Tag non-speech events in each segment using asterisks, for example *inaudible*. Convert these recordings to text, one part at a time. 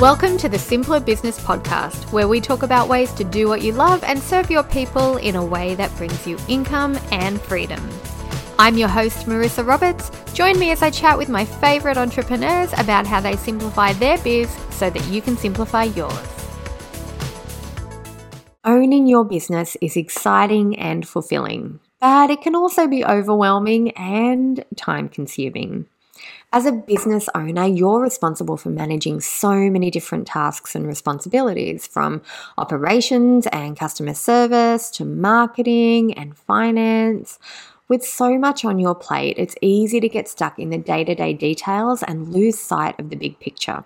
Welcome to the Simpler Business Podcast, where we talk about ways to do what you love and serve your people in a way that brings you income and freedom. I'm your host, Marissa Roberts. Join me as I chat with my favorite entrepreneurs about how they simplify their biz so that you can simplify yours. Owning your business is exciting and fulfilling, but it can also be overwhelming and time consuming. As a business owner, you're responsible for managing so many different tasks and responsibilities from operations and customer service to marketing and finance. With so much on your plate, it's easy to get stuck in the day to day details and lose sight of the big picture.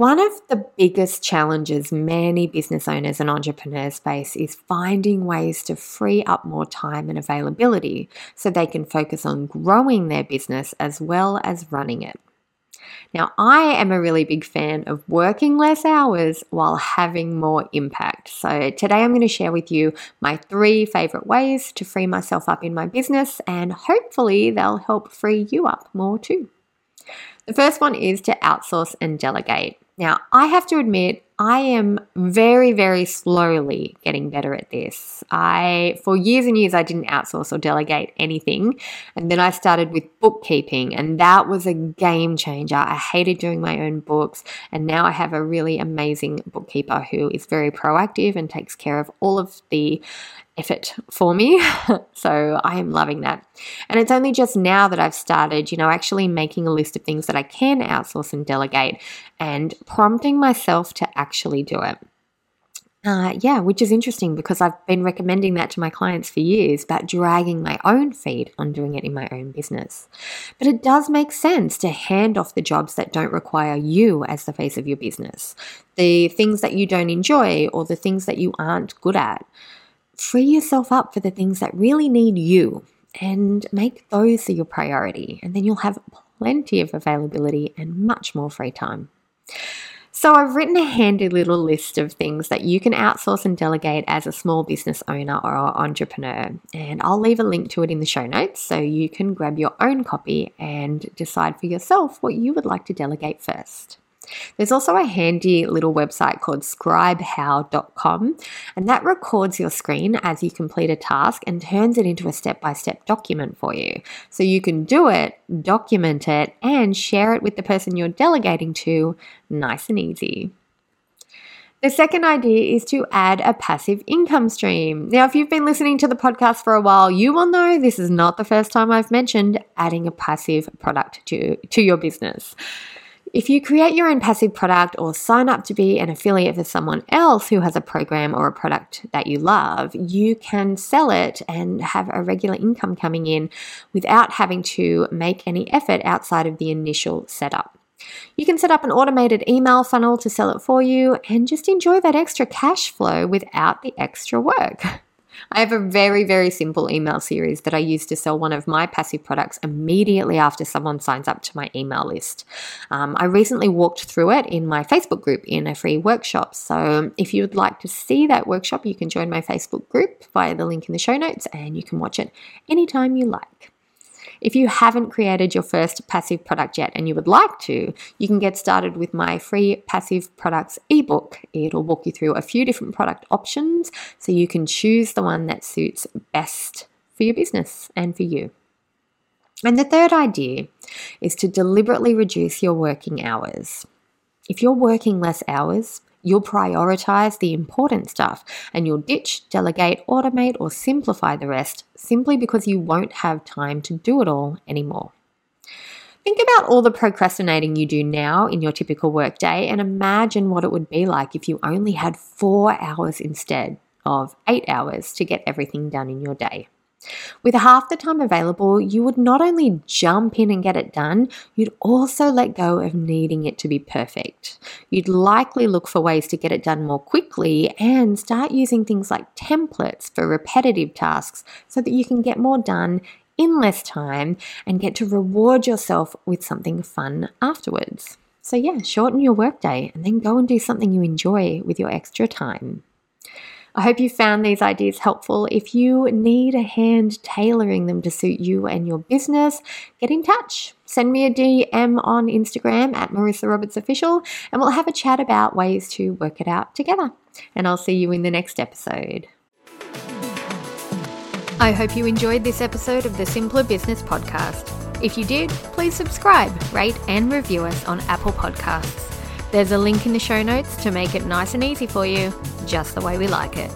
One of the biggest challenges many business owners and entrepreneurs face is finding ways to free up more time and availability so they can focus on growing their business as well as running it. Now, I am a really big fan of working less hours while having more impact. So, today I'm going to share with you my three favorite ways to free myself up in my business, and hopefully, they'll help free you up more too. The first one is to outsource and delegate. Now, I have to admit, I am very, very slowly getting better at this. I, for years and years, I didn't outsource or delegate anything. And then I started with bookkeeping, and that was a game changer. I hated doing my own books. And now I have a really amazing bookkeeper who is very proactive and takes care of all of the effort for me. *laughs* so I am loving that. And it's only just now that I've started, you know, actually making a list of things that I can outsource and delegate and prompting myself to actually do it. Uh, yeah, which is interesting because I've been recommending that to my clients for years, but dragging my own feet on doing it in my own business. But it does make sense to hand off the jobs that don't require you as the face of your business, the things that you don't enjoy, or the things that you aren't good at free yourself up for the things that really need you and make those your priority. And then you'll have plenty of availability and much more free time. So, I've written a handy little list of things that you can outsource and delegate as a small business owner or entrepreneur. And I'll leave a link to it in the show notes so you can grab your own copy and decide for yourself what you would like to delegate first. There's also a handy little website called scribehow.com, and that records your screen as you complete a task and turns it into a step by step document for you. So you can do it, document it, and share it with the person you're delegating to nice and easy. The second idea is to add a passive income stream. Now, if you've been listening to the podcast for a while, you will know this is not the first time I've mentioned adding a passive product to, to your business. If you create your own passive product or sign up to be an affiliate for someone else who has a program or a product that you love, you can sell it and have a regular income coming in without having to make any effort outside of the initial setup. You can set up an automated email funnel to sell it for you and just enjoy that extra cash flow without the extra work. *laughs* I have a very, very simple email series that I use to sell one of my passive products immediately after someone signs up to my email list. Um, I recently walked through it in my Facebook group in a free workshop. So if you would like to see that workshop, you can join my Facebook group via the link in the show notes and you can watch it anytime you like. If you haven't created your first passive product yet and you would like to, you can get started with my free passive products ebook. It'll walk you through a few different product options so you can choose the one that suits best for your business and for you. And the third idea is to deliberately reduce your working hours. If you're working less hours, You'll prioritize the important stuff and you'll ditch, delegate, automate, or simplify the rest simply because you won't have time to do it all anymore. Think about all the procrastinating you do now in your typical workday and imagine what it would be like if you only had four hours instead of eight hours to get everything done in your day. With half the time available, you would not only jump in and get it done, you'd also let go of needing it to be perfect. You'd likely look for ways to get it done more quickly and start using things like templates for repetitive tasks so that you can get more done in less time and get to reward yourself with something fun afterwards. So, yeah, shorten your workday and then go and do something you enjoy with your extra time. I hope you found these ideas helpful. If you need a hand tailoring them to suit you and your business, get in touch. Send me a DM on Instagram at Marissa Roberts Official, and we'll have a chat about ways to work it out together. And I'll see you in the next episode. I hope you enjoyed this episode of the Simpler Business Podcast. If you did, please subscribe, rate, and review us on Apple Podcasts. There's a link in the show notes to make it nice and easy for you, just the way we like it.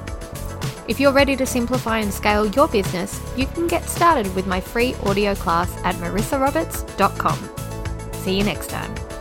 If you're ready to simplify and scale your business, you can get started with my free audio class at marissaroberts.com. See you next time.